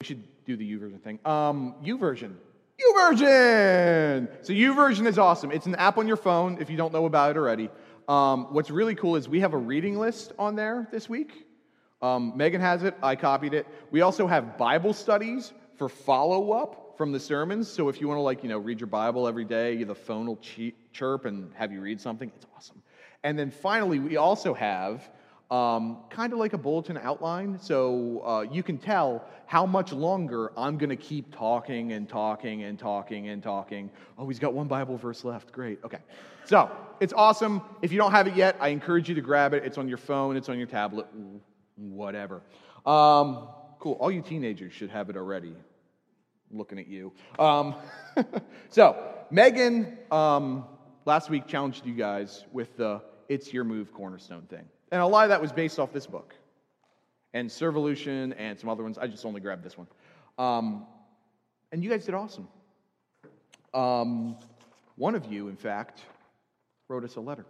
We should do the YouVersion thing. Um, YouVersion. So YouVersion is awesome. It's an app on your phone if you don't know about it already. Um, what's really cool is we have a reading list on there this week. Um, Megan has it. I copied it. We also have Bible studies for follow up from the sermons. So if you want to like you know read your Bible every day, the phone will chirp and have you read something. It's awesome. And then finally, we also have um, kind of like a bulletin outline. So uh, you can tell how much longer I'm going to keep talking and talking and talking and talking. Oh, he's got one Bible verse left. Great. Okay. So it's awesome. If you don't have it yet, I encourage you to grab it. It's on your phone, it's on your tablet, whatever. Um, cool. All you teenagers should have it already. Looking at you. Um, so, Megan um, last week challenged you guys with the It's Your Move cornerstone thing. And a lot of that was based off this book and Servolution and some other ones. I just only grabbed this one. Um, and you guys did awesome. Um, one of you, in fact, wrote us a letter.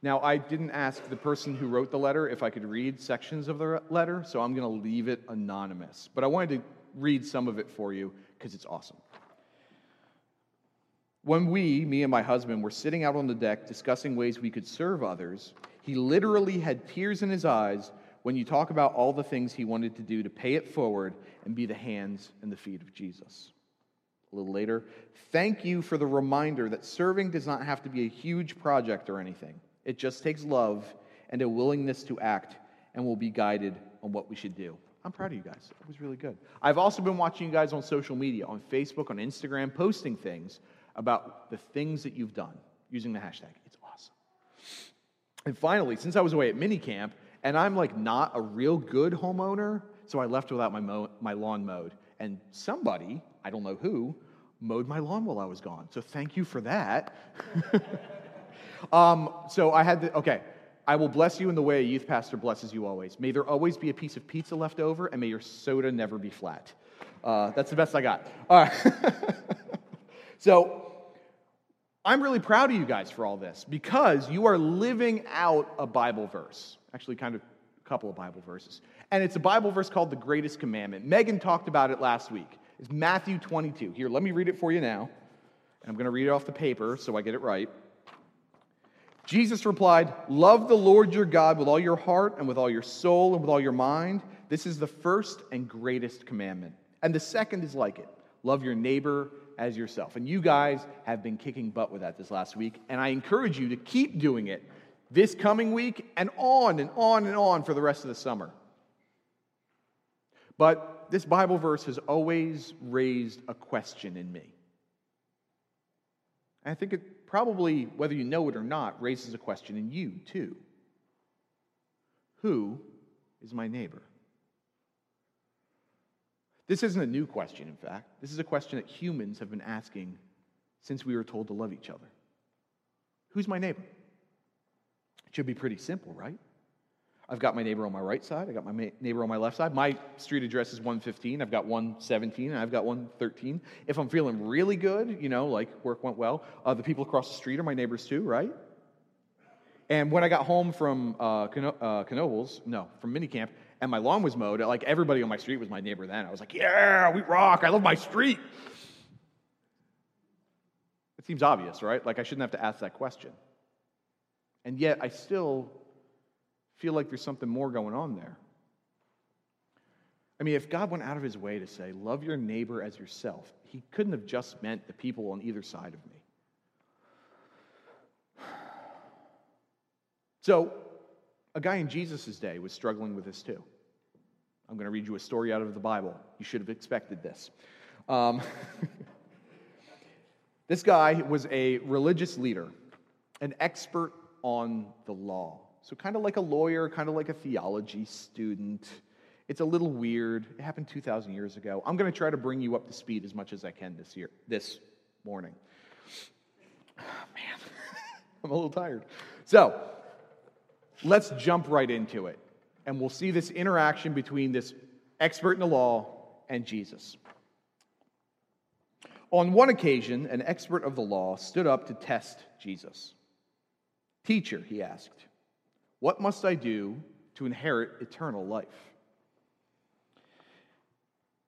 Now, I didn't ask the person who wrote the letter if I could read sections of the letter, so I'm going to leave it anonymous. But I wanted to read some of it for you because it's awesome. When we, me and my husband, were sitting out on the deck discussing ways we could serve others, he literally had tears in his eyes when you talk about all the things he wanted to do to pay it forward and be the hands and the feet of Jesus. A little later, thank you for the reminder that serving does not have to be a huge project or anything. It just takes love and a willingness to act and will be guided on what we should do. I'm proud of you guys. It was really good. I've also been watching you guys on social media, on Facebook, on Instagram, posting things about the things that you've done using the hashtag. It's awesome. And finally, since I was away at minicamp, and I'm like not a real good homeowner, so I left without my, mo- my lawn mowed. And somebody, I don't know who, mowed my lawn while I was gone. So thank you for that. um, so I had the, okay, I will bless you in the way a youth pastor blesses you always. May there always be a piece of pizza left over, and may your soda never be flat. Uh, that's the best I got. All right. so I'm really proud of you guys for all this because you are living out a Bible verse. Actually, kind of a couple of Bible verses. And it's a Bible verse called the Greatest Commandment. Megan talked about it last week. It's Matthew 22. Here, let me read it for you now. And I'm going to read it off the paper so I get it right. Jesus replied, Love the Lord your God with all your heart and with all your soul and with all your mind. This is the first and greatest commandment. And the second is like it love your neighbor as yourself. And you guys have been kicking butt with that this last week. And I encourage you to keep doing it this coming week and on and on and on for the rest of the summer. But this Bible verse has always raised a question in me. I think it probably, whether you know it or not, raises a question in you too. Who is my neighbor? This isn't a new question, in fact. This is a question that humans have been asking since we were told to love each other. Who's my neighbor? It should be pretty simple, right? I've got my neighbor on my right side. I've got my neighbor on my left side. My street address is 115. I've got 117, and I've got 113. If I'm feeling really good, you know, like work went well, uh, the people across the street are my neighbors too, right? And when I got home from uh, uh, no, from minicamp, and my lawn was mowed, like everybody on my street was my neighbor then. I was like, yeah, we rock. I love my street. It seems obvious, right? Like I shouldn't have to ask that question. And yet I still feel like there's something more going on there. I mean, if God went out of his way to say, love your neighbor as yourself, he couldn't have just meant the people on either side of me. So, a guy in Jesus' day was struggling with this too. I'm going to read you a story out of the Bible. You should have expected this. Um, this guy was a religious leader, an expert on the law. So, kind of like a lawyer, kind of like a theology student. It's a little weird. It happened 2,000 years ago. I'm going to try to bring you up to speed as much as I can this year, this morning. Oh, man, I'm a little tired. So, let's jump right into it. And we'll see this interaction between this expert in the law and Jesus. On one occasion, an expert of the law stood up to test Jesus. Teacher, he asked, what must I do to inherit eternal life?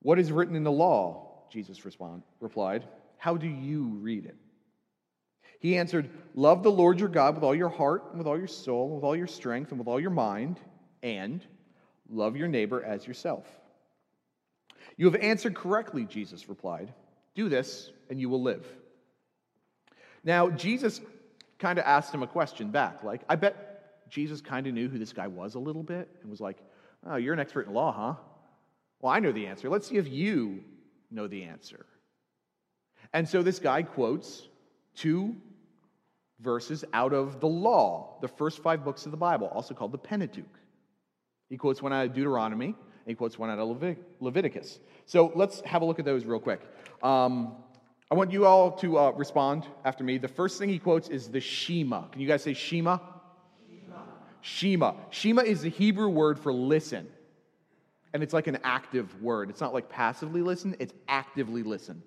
What is written in the law? Jesus respond, replied. How do you read it? He answered, Love the Lord your God with all your heart, and with all your soul, and with all your strength, and with all your mind, and love your neighbor as yourself. You have answered correctly, Jesus replied. Do this, and you will live. Now, Jesus kind of asked him a question back. Like, I bet Jesus kind of knew who this guy was a little bit and was like, Oh, you're an expert in law, huh? Well, I know the answer. Let's see if you know the answer. And so this guy quotes two verses out of the law, the first five books of the Bible, also called the Pentateuch. He quotes one out of Deuteronomy, he quotes one out of Leviticus. So let's have a look at those real quick. Um, I want you all to uh, respond after me. The first thing he quotes is the Shema. Can you guys say Shema? Shema? Shema. Shema is the Hebrew word for listen. And it's like an active word. It's not like passively listen, it's actively listen.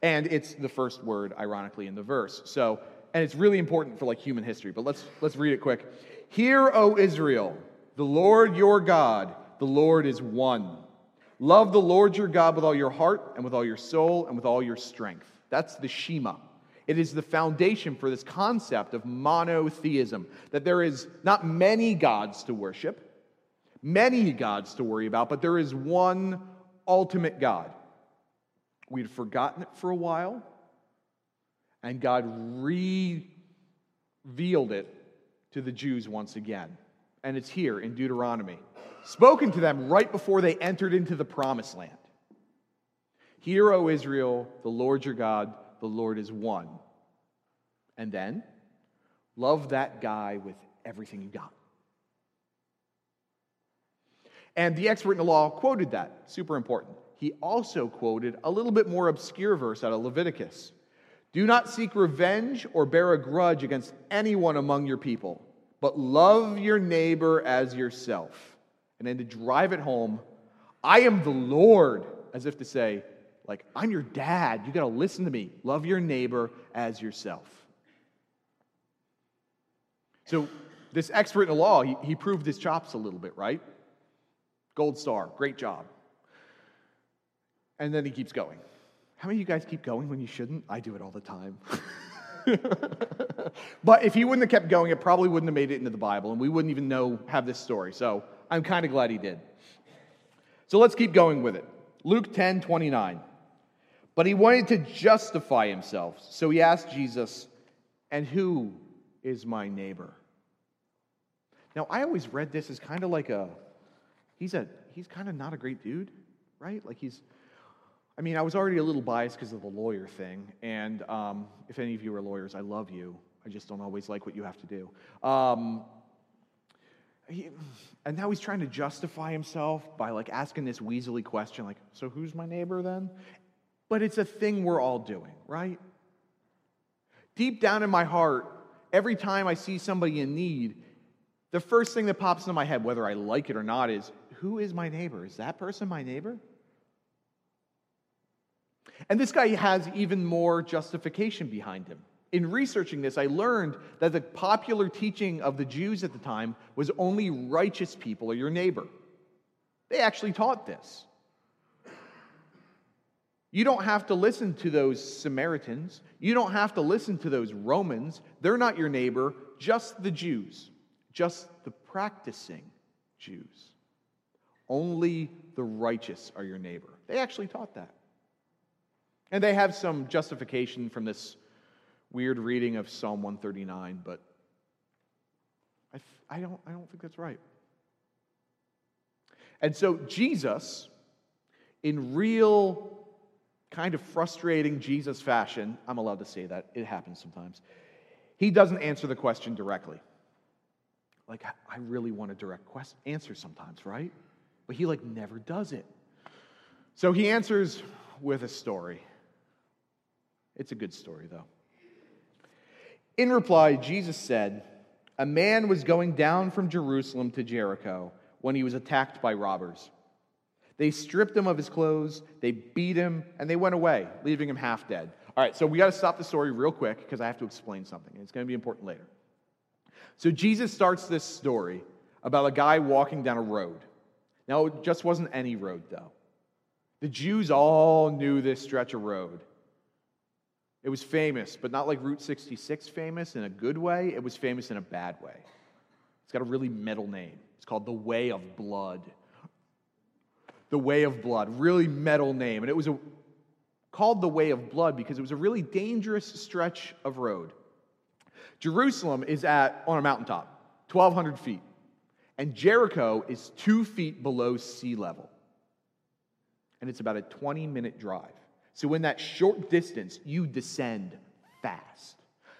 And it's the first word, ironically, in the verse. So and it's really important for like human history, but let's let's read it quick. Hear, O Israel, the Lord your God, the Lord is one. Love the Lord your God with all your heart and with all your soul and with all your strength. That's the Shema. It is the foundation for this concept of monotheism, that there is not many gods to worship, many gods to worry about, but there is one ultimate God. We'd forgotten it for a while, and God revealed it to the Jews once again. And it's here in Deuteronomy, spoken to them right before they entered into the promised land. Hear, O Israel, the Lord your God, the Lord is one. And then, love that guy with everything you got. And the expert in the law quoted that, super important. He also quoted a little bit more obscure verse out of Leviticus. Do not seek revenge or bear a grudge against anyone among your people, but love your neighbor as yourself. And then to drive it home, I am the Lord, as if to say, like, I'm your dad. You got to listen to me. Love your neighbor as yourself. So, this expert in the law, he, he proved his chops a little bit, right? Gold star, great job. And then he keeps going. How many of you guys keep going when you shouldn't? I do it all the time. but if he wouldn't have kept going, it probably wouldn't have made it into the Bible, and we wouldn't even know have this story. So I'm kind of glad he did. So let's keep going with it. Luke 10 29. But he wanted to justify himself. So he asked Jesus, And who is my neighbor? Now, I always read this as kind of like a, he's a, he's kind of not a great dude, right? Like he's, I mean, I was already a little biased because of the lawyer thing. And um, if any of you are lawyers, I love you. I just don't always like what you have to do. Um, he, and now he's trying to justify himself by like asking this weaselly question, like, so who's my neighbor then? But it's a thing we're all doing, right? Deep down in my heart, every time I see somebody in need, the first thing that pops into my head, whether I like it or not, is who is my neighbor? Is that person my neighbor? And this guy has even more justification behind him. In researching this, I learned that the popular teaching of the Jews at the time was only righteous people are your neighbor. They actually taught this. You don't have to listen to those Samaritans. You don't have to listen to those Romans. They're not your neighbor, just the Jews, just the practicing Jews. Only the righteous are your neighbor. They actually taught that. And they have some justification from this weird reading of Psalm 139, but I, I, don't, I don't think that's right. And so Jesus, in real kind of frustrating Jesus fashion, I'm allowed to say that, it happens sometimes, he doesn't answer the question directly. Like, I really want a direct quest- answer sometimes, right? But he, like, never does it. So he answers with a story. It's a good story, though. In reply, Jesus said, A man was going down from Jerusalem to Jericho when he was attacked by robbers. They stripped him of his clothes, they beat him, and they went away, leaving him half dead. All right, so we got to stop the story real quick because I have to explain something. and It's going to be important later. So Jesus starts this story about a guy walking down a road. Now, it just wasn't any road, though. The Jews all knew this stretch of road. It was famous, but not like Route 66 famous in a good way. It was famous in a bad way. It's got a really metal name. It's called the Way of Blood. The Way of Blood, really metal name. And it was a, called the Way of Blood because it was a really dangerous stretch of road. Jerusalem is at on a mountaintop, 1,200 feet, and Jericho is two feet below sea level. And it's about a 20 minute drive. So, in that short distance, you descend fast.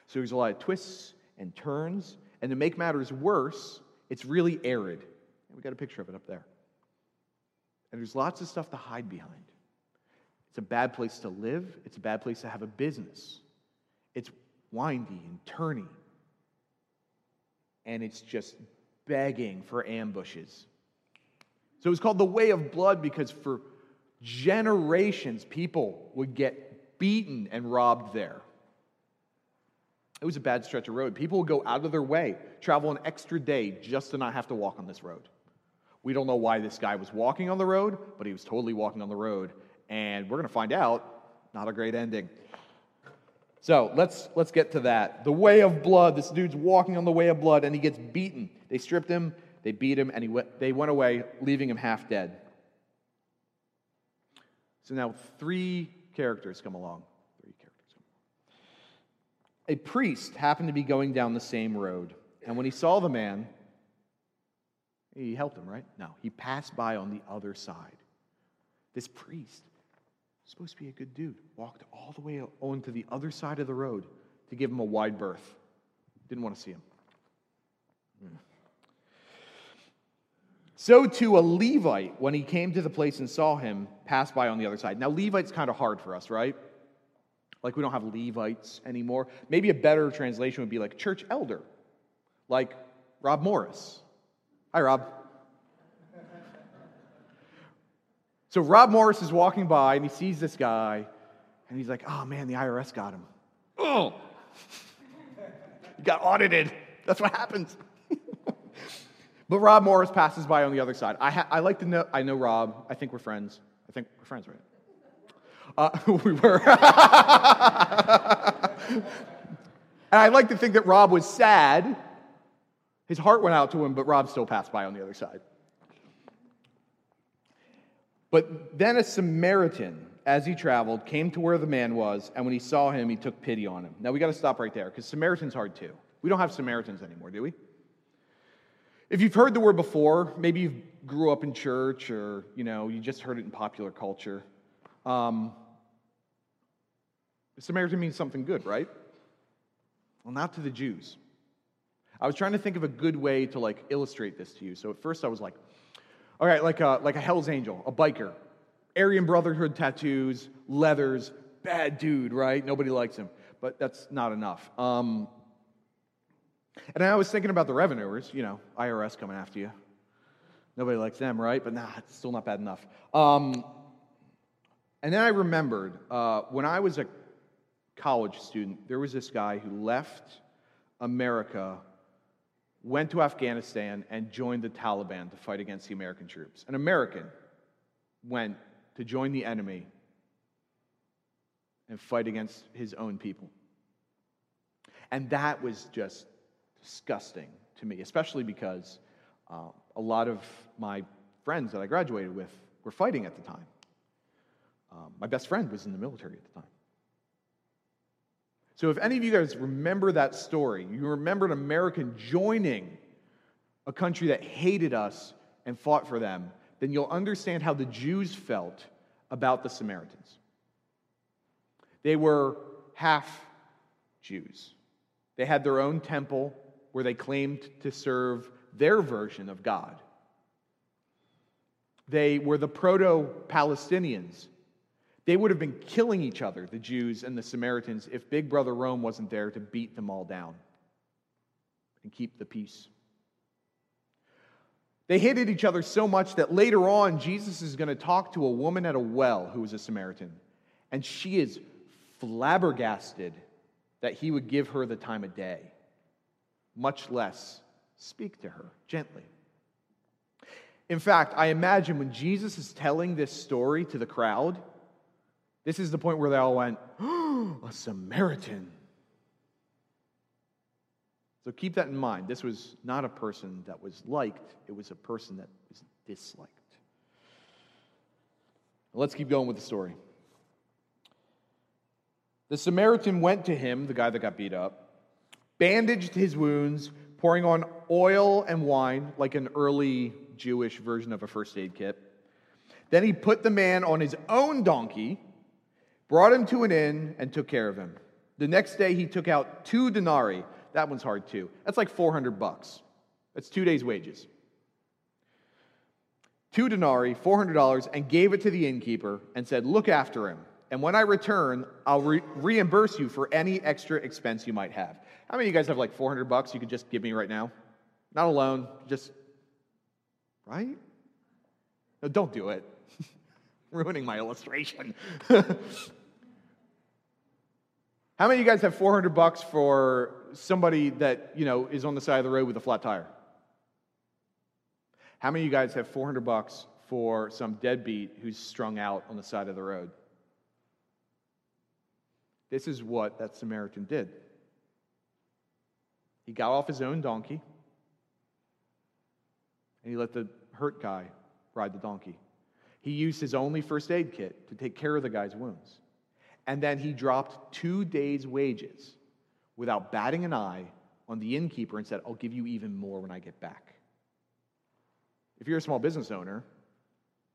So, there's a lot of twists and turns. And to make matters worse, it's really arid. And we got a picture of it up there. And there's lots of stuff to hide behind. It's a bad place to live, it's a bad place to have a business. It's windy and turny. And it's just begging for ambushes. So it was called the way of blood because for generations, people would get beaten and robbed there. It was a bad stretch of road. People would go out of their way, travel an extra day just to not have to walk on this road. We don't know why this guy was walking on the road, but he was totally walking on the road. And we're going to find out. Not a great ending. So let's, let's get to that. The way of blood. This dude's walking on the way of blood and he gets beaten. They stripped him, they beat him, and he went, they went away, leaving him half dead. So now three characters come along. Three characters. A priest happened to be going down the same road, and when he saw the man, he helped him, right? No, he passed by on the other side. This priest, supposed to be a good dude, walked all the way on to the other side of the road to give him a wide berth. Didn't want to see him. Hmm. So too a Levite, when he came to the place and saw him, passed by on the other side. Now, Levite's kind of hard for us, right? Like we don't have Levites anymore. Maybe a better translation would be like church elder, like Rob Morris. Hi, Rob. So Rob Morris is walking by and he sees this guy and he's like, oh man, the IRS got him. Oh, he got audited. That's what happens. But Rob Morris passes by on the other side. I, ha- I like to know, I know Rob. I think we're friends. I think we're friends, right? Uh, we were. and I like to think that Rob was sad. His heart went out to him, but Rob still passed by on the other side. But then a Samaritan, as he traveled, came to where the man was, and when he saw him, he took pity on him. Now we got to stop right there because Samaritan's hard too. We don't have Samaritans anymore, do we? If you've heard the word before, maybe you grew up in church or you know you just heard it in popular culture. Um, Samaritan means something good, right? Well, not to the Jews. I was trying to think of a good way to like illustrate this to you. So at first I was like, all right, like a, like a Hell's Angel, a biker, Aryan Brotherhood tattoos, leathers, bad dude, right? Nobody likes him. But that's not enough. Um, and I was thinking about the revenuers, you know, IRS coming after you. Nobody likes them, right? But nah, it's still not bad enough. Um, and then I remembered uh, when I was a college student, there was this guy who left America went to Afghanistan and joined the Taliban to fight against the American troops. An American went to join the enemy and fight against his own people. And that was just disgusting to me, especially because uh, a lot of my friends that I graduated with were fighting at the time. Um, my best friend was in the military at the time. So, if any of you guys remember that story, you remember an American joining a country that hated us and fought for them, then you'll understand how the Jews felt about the Samaritans. They were half Jews, they had their own temple where they claimed to serve their version of God. They were the proto Palestinians they would have been killing each other, the Jews and the Samaritans, if Big Brother Rome wasn't there to beat them all down and keep the peace. They hated each other so much that later on, Jesus is going to talk to a woman at a well who was a Samaritan. And she is flabbergasted that he would give her the time of day, much less speak to her gently. In fact, I imagine when Jesus is telling this story to the crowd, this is the point where they all went, oh, A Samaritan. So keep that in mind. This was not a person that was liked, it was a person that was disliked. Let's keep going with the story. The Samaritan went to him, the guy that got beat up, bandaged his wounds, pouring on oil and wine, like an early Jewish version of a first aid kit. Then he put the man on his own donkey, brought him to an inn, and took care of him. The next day he took out two denarii. That one's hard too. That's like 400 bucks. That's two days' wages. Two denarii, $400, and gave it to the innkeeper and said, Look after him. And when I return, I'll re- reimburse you for any extra expense you might have. How many of you guys have like 400 bucks you could just give me right now? Not alone, just, right? No, don't do it. Ruining my illustration. How many of you guys have 400 bucks for somebody that, you know, is on the side of the road with a flat tire? How many of you guys have 400 bucks for some deadbeat who's strung out on the side of the road? This is what that Samaritan did. He got off his own donkey and he let the hurt guy ride the donkey. He used his only first aid kit to take care of the guy's wounds. And then he dropped two days' wages without batting an eye on the innkeeper and said, I'll give you even more when I get back. If you're a small business owner,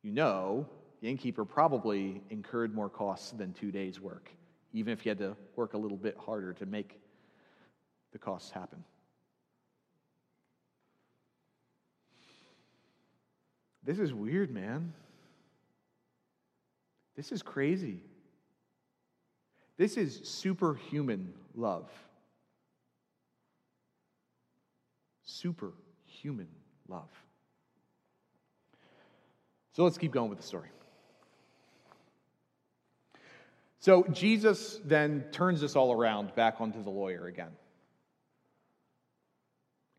you know the innkeeper probably incurred more costs than two days' work even if he had to work a little bit harder to make the costs happen. This is weird, man. This is crazy. This is superhuman love. Superhuman love. So let's keep going with the story. So Jesus then turns this all around back onto the lawyer again.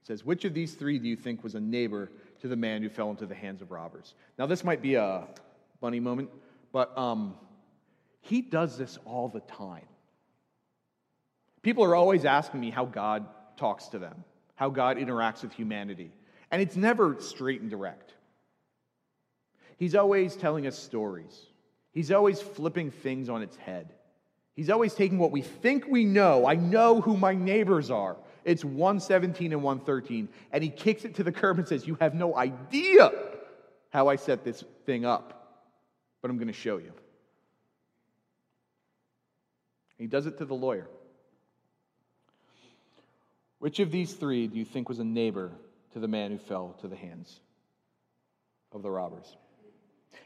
Says, Which of these three do you think was a neighbor to the man who fell into the hands of robbers? Now, this might be a funny moment, but um, he does this all the time. People are always asking me how God talks to them, how God interacts with humanity. And it's never straight and direct. He's always telling us stories. He's always flipping things on its head. He's always taking what we think we know. I know who my neighbors are. It's 117 and 113. And he kicks it to the curb and says, You have no idea how I set this thing up, but I'm going to show you. He does it to the lawyer. Which of these three do you think was a neighbor to the man who fell to the hands of the robbers?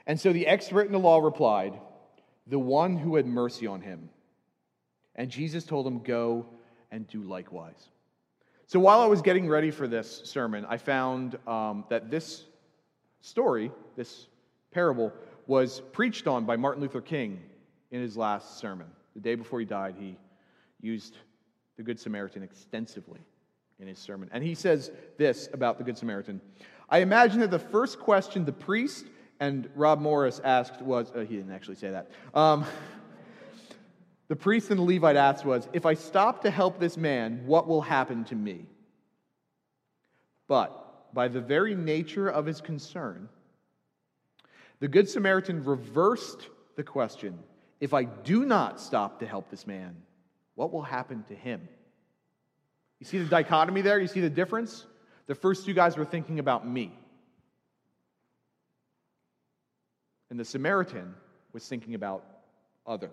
And so the expert in the law replied, The one who had mercy on him. And Jesus told him, Go and do likewise. So while I was getting ready for this sermon, I found um, that this story, this parable, was preached on by Martin Luther King in his last sermon. The day before he died, he used the Good Samaritan extensively in his sermon. And he says this about the Good Samaritan I imagine that the first question the priest and Rob Morris asked was, uh, he didn't actually say that. Um, the priest and the Levite asked was, If I stop to help this man, what will happen to me? But by the very nature of his concern, the Good Samaritan reversed the question If I do not stop to help this man, what will happen to him? You see the dichotomy there? You see the difference? The first two guys were thinking about me. And the Samaritan was thinking about other.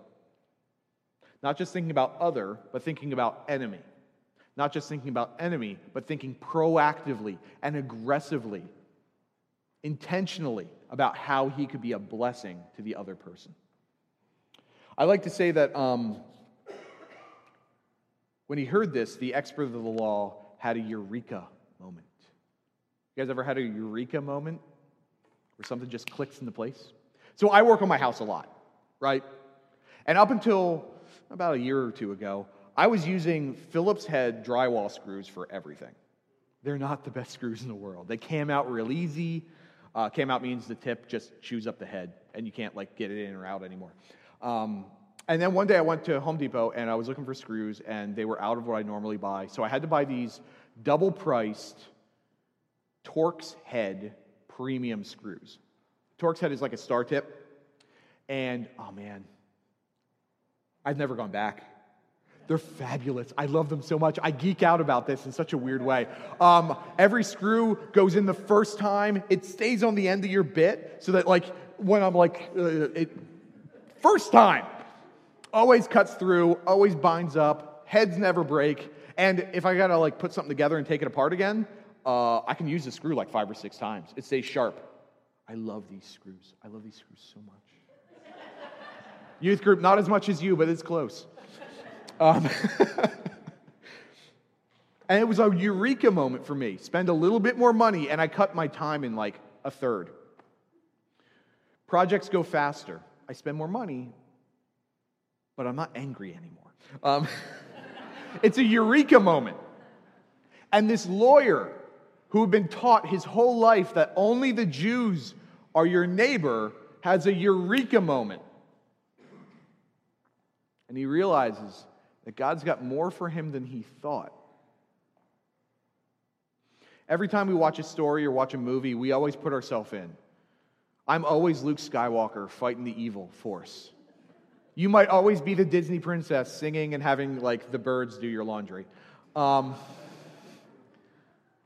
Not just thinking about other, but thinking about enemy. Not just thinking about enemy, but thinking proactively and aggressively, intentionally about how he could be a blessing to the other person. I like to say that um, when he heard this, the expert of the law had a eureka moment. You guys ever had a eureka moment where something just clicks into place? So I work on my house a lot, right? And up until about a year or two ago, I was using Phillips head drywall screws for everything. They're not the best screws in the world. They came out real easy. Uh, came out means the tip just chews up the head, and you can't like get it in or out anymore. Um, and then one day I went to Home Depot and I was looking for screws, and they were out of what I normally buy. So I had to buy these double priced Torx head premium screws. Torx head is like a star tip. And oh man, I've never gone back. They're fabulous. I love them so much. I geek out about this in such a weird way. Um, every screw goes in the first time. It stays on the end of your bit so that, like, when I'm like, uh, it, first time, always cuts through, always binds up, heads never break. And if I gotta like put something together and take it apart again, uh, I can use the screw like five or six times. It stays sharp. I love these screws. I love these screws so much. Youth group, not as much as you, but it's close. Um, and it was a eureka moment for me. Spend a little bit more money, and I cut my time in like a third. Projects go faster. I spend more money, but I'm not angry anymore. Um, it's a eureka moment. And this lawyer who had been taught his whole life that only the Jews are your neighbor has a eureka moment. And he realizes that God's got more for him than he thought. Every time we watch a story or watch a movie, we always put ourselves in. I'm always Luke Skywalker fighting the evil force. You might always be the Disney princess singing and having like the birds do your laundry. Um,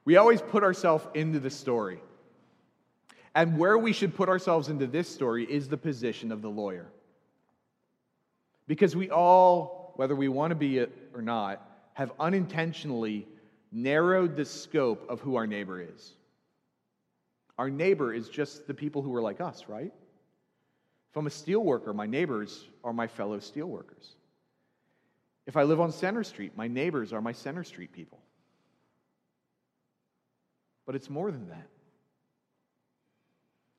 we always put ourselves into the story. And where we should put ourselves into this story is the position of the lawyer. Because we all, whether we want to be it or not, have unintentionally narrowed the scope of who our neighbor is. Our neighbor is just the people who are like us, right? If I'm a steel worker, my neighbors are my fellow steel workers. If I live on Center Street, my neighbors are my Center Street people. But it's more than that.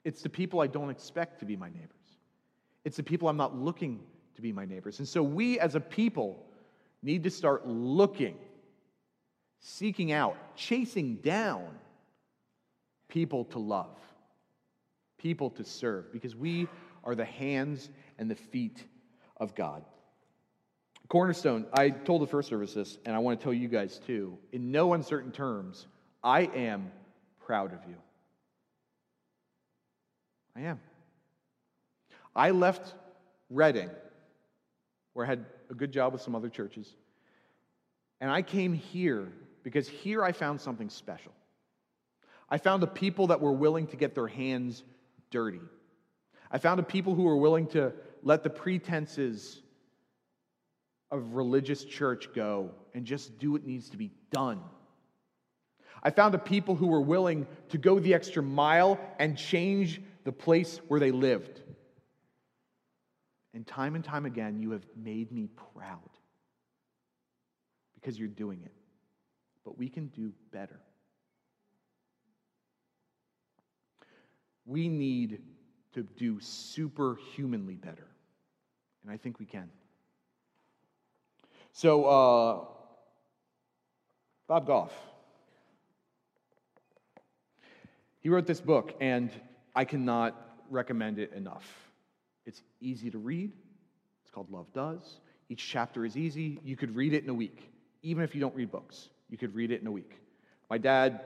It's the people I don't expect to be my neighbors. It's the people I'm not looking to be my neighbors. And so we as a people need to start looking, seeking out, chasing down people to love, people to serve, because we are the hands and the feet of God. Cornerstone, I told the first service this, and I want to tell you guys too. In no uncertain terms, I am proud of you. I am. I left Redding, where I had a good job with some other churches, and I came here because here I found something special. I found a people that were willing to get their hands dirty. I found a people who were willing to let the pretenses of religious church go and just do what needs to be done. I found a people who were willing to go the extra mile and change the place where they lived. And time and time again, you have made me proud because you're doing it. But we can do better. We need to do superhumanly better. And I think we can. So, uh, Bob Goff, he wrote this book, and I cannot recommend it enough. It's easy to read, it's called Love Does. Each chapter is easy. You could read it in a week, even if you don't read books. You could read it in a week. My dad,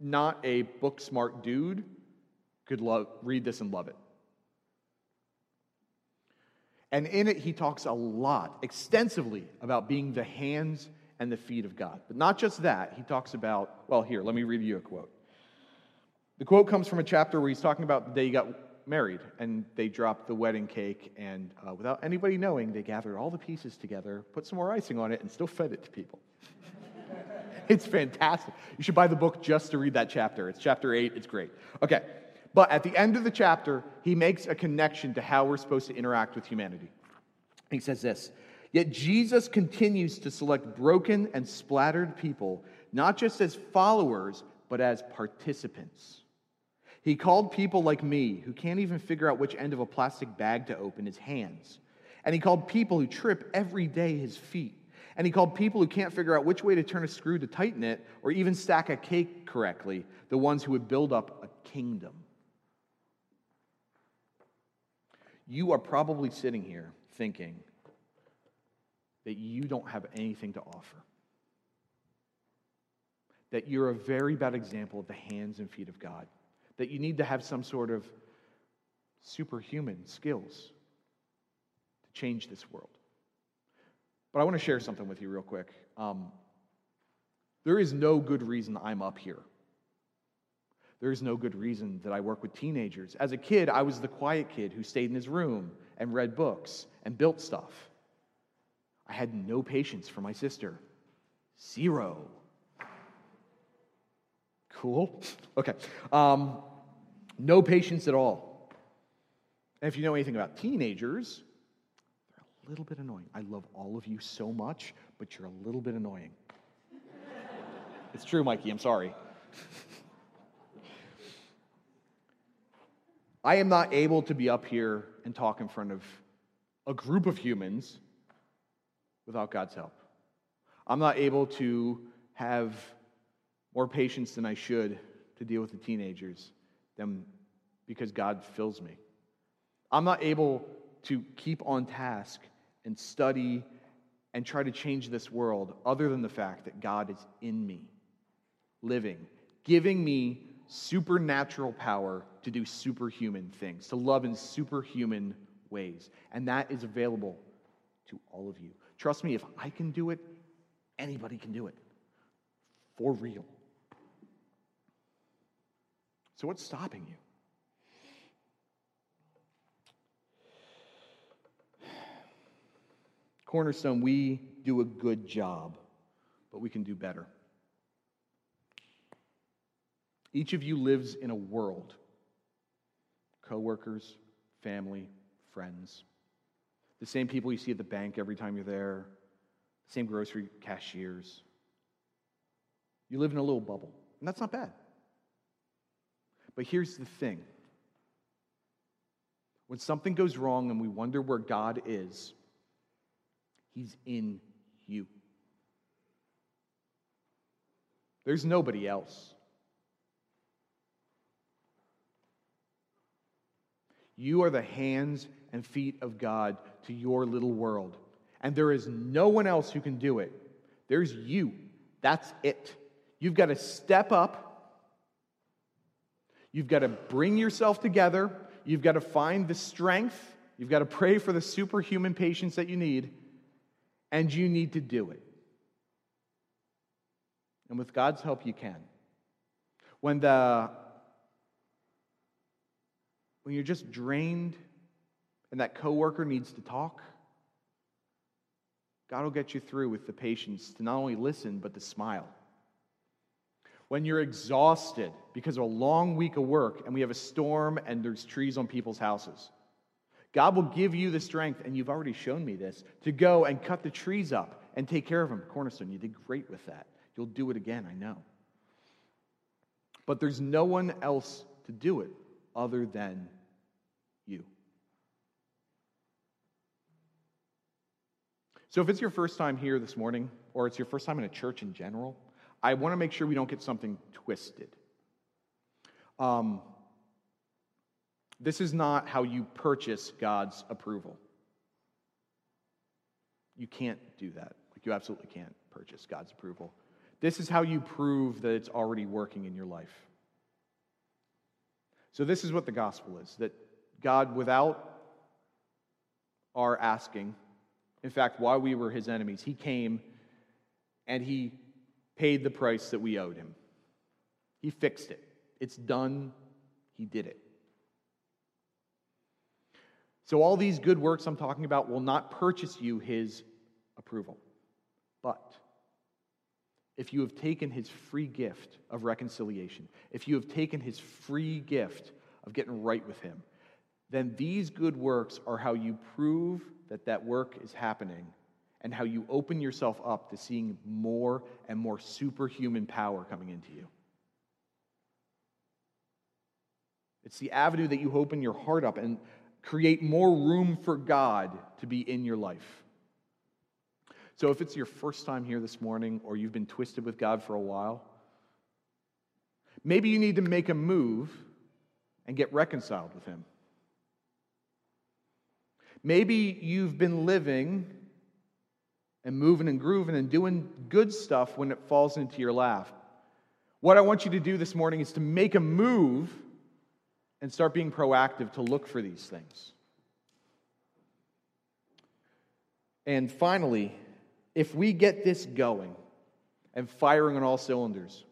not a book smart dude, could love, read this and love it. And in it, he talks a lot, extensively, about being the hands and the feet of God. But not just that, he talks about, well, here, let me read you a quote. The quote comes from a chapter where he's talking about the day he got married, and they dropped the wedding cake, and uh, without anybody knowing, they gathered all the pieces together, put some more icing on it, and still fed it to people. it's fantastic. You should buy the book just to read that chapter. It's chapter eight, it's great. Okay, but at the end of the chapter, he makes a connection to how we're supposed to interact with humanity. He says this Yet Jesus continues to select broken and splattered people, not just as followers, but as participants. He called people like me, who can't even figure out which end of a plastic bag to open, his hands. And he called people who trip every day his feet. And he called people who can't figure out which way to turn a screw to tighten it or even stack a cake correctly the ones who would build up a kingdom. You are probably sitting here thinking that you don't have anything to offer, that you're a very bad example of the hands and feet of God that you need to have some sort of superhuman skills to change this world. But I want to share something with you real quick. Um, there is no good reason I'm up here. There is no good reason that I work with teenagers. As a kid, I was the quiet kid who stayed in his room and read books and built stuff. I had no patience for my sister. Zero. Cool. Okay. Um, no patience at all. And if you know anything about teenagers, they're a little bit annoying. I love all of you so much, but you're a little bit annoying. it's true, Mikey. I'm sorry. I am not able to be up here and talk in front of a group of humans without God's help. I'm not able to have more patience than I should to deal with the teenagers than because God fills me. I'm not able to keep on task and study and try to change this world other than the fact that God is in me, living, giving me supernatural power to do superhuman things, to love in superhuman ways. And that is available to all of you. Trust me, if I can do it, anybody can do it. For real. So, what's stopping you? Cornerstone, we do a good job, but we can do better. Each of you lives in a world coworkers, family, friends, the same people you see at the bank every time you're there, the same grocery cashiers. You live in a little bubble, and that's not bad. But here's the thing when something goes wrong and we wonder where God is, He's in you. There's nobody else. You are the hands and feet of God to your little world. And there is no one else who can do it. There's you. That's it. You've got to step up. You've got to bring yourself together. You've got to find the strength. You've got to pray for the superhuman patience that you need. And you need to do it. And with God's help, you can. When the when you're just drained and that coworker needs to talk, God will get you through with the patience to not only listen, but to smile. When you're exhausted because of a long week of work and we have a storm and there's trees on people's houses, God will give you the strength, and you've already shown me this, to go and cut the trees up and take care of them. Cornerstone, you did great with that. You'll do it again, I know. But there's no one else to do it other than you. So, if it's your first time here this morning, or it's your first time in a church in general, I want to make sure we don't get something twisted. Um, this is not how you purchase God's approval. You can't do that. Like, you absolutely can't purchase God's approval. This is how you prove that it's already working in your life. So, this is what the gospel is that God, without our asking, in fact, while we were his enemies, he came and he paid the price that we owed him. He fixed it. It's done. He did it. So, all these good works I'm talking about will not purchase you his approval. But if you have taken his free gift of reconciliation, if you have taken his free gift of getting right with him, then these good works are how you prove that that work is happening and how you open yourself up to seeing more and more superhuman power coming into you. It's the avenue that you open your heart up and create more room for God to be in your life. So, if it's your first time here this morning or you've been twisted with God for a while, maybe you need to make a move and get reconciled with Him. Maybe you've been living and moving and grooving and doing good stuff when it falls into your lap. What I want you to do this morning is to make a move and start being proactive to look for these things. And finally, if we get this going and firing on all cylinders,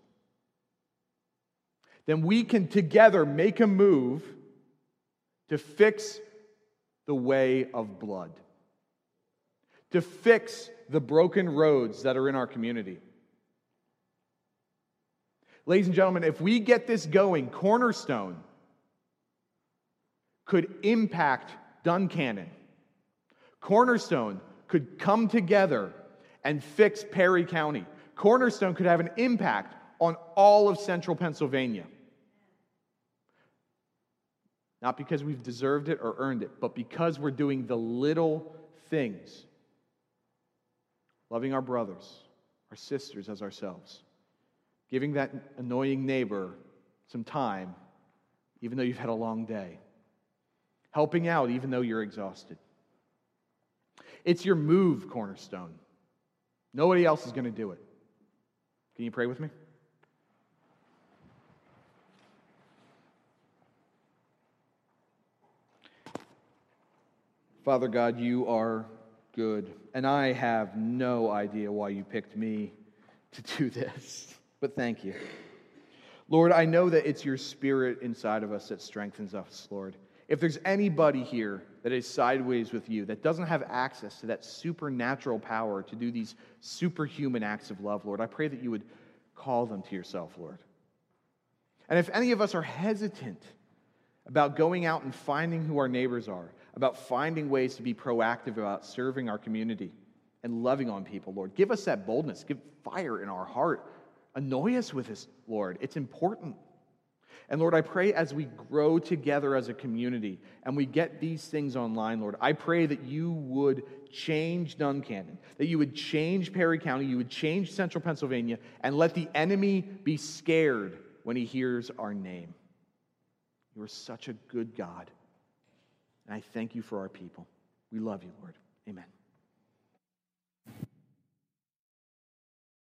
then we can together make a move to fix the way of blood, to fix the broken roads that are in our community. Ladies and gentlemen, if we get this going, Cornerstone could impact Duncannon. Cornerstone could come together and fix Perry County. Cornerstone could have an impact on all of central Pennsylvania. Not because we've deserved it or earned it, but because we're doing the little things. Loving our brothers, our sisters as ourselves. Giving that annoying neighbor some time, even though you've had a long day. Helping out, even though you're exhausted. It's your move, Cornerstone. Nobody else is going to do it. Can you pray with me? Father God, you are good. And I have no idea why you picked me to do this, but thank you. Lord, I know that it's your spirit inside of us that strengthens us, Lord. If there's anybody here that is sideways with you, that doesn't have access to that supernatural power to do these superhuman acts of love, Lord, I pray that you would call them to yourself, Lord. And if any of us are hesitant about going out and finding who our neighbors are, about finding ways to be proactive about serving our community and loving on people, Lord. Give us that boldness, give fire in our heart. Annoy us with this, Lord. It's important. And Lord, I pray as we grow together as a community and we get these things online, Lord, I pray that you would change Duncannon, that you would change Perry County, you would change central Pennsylvania, and let the enemy be scared when he hears our name. You are such a good God. And I thank you for our people. We love you, Lord. Amen.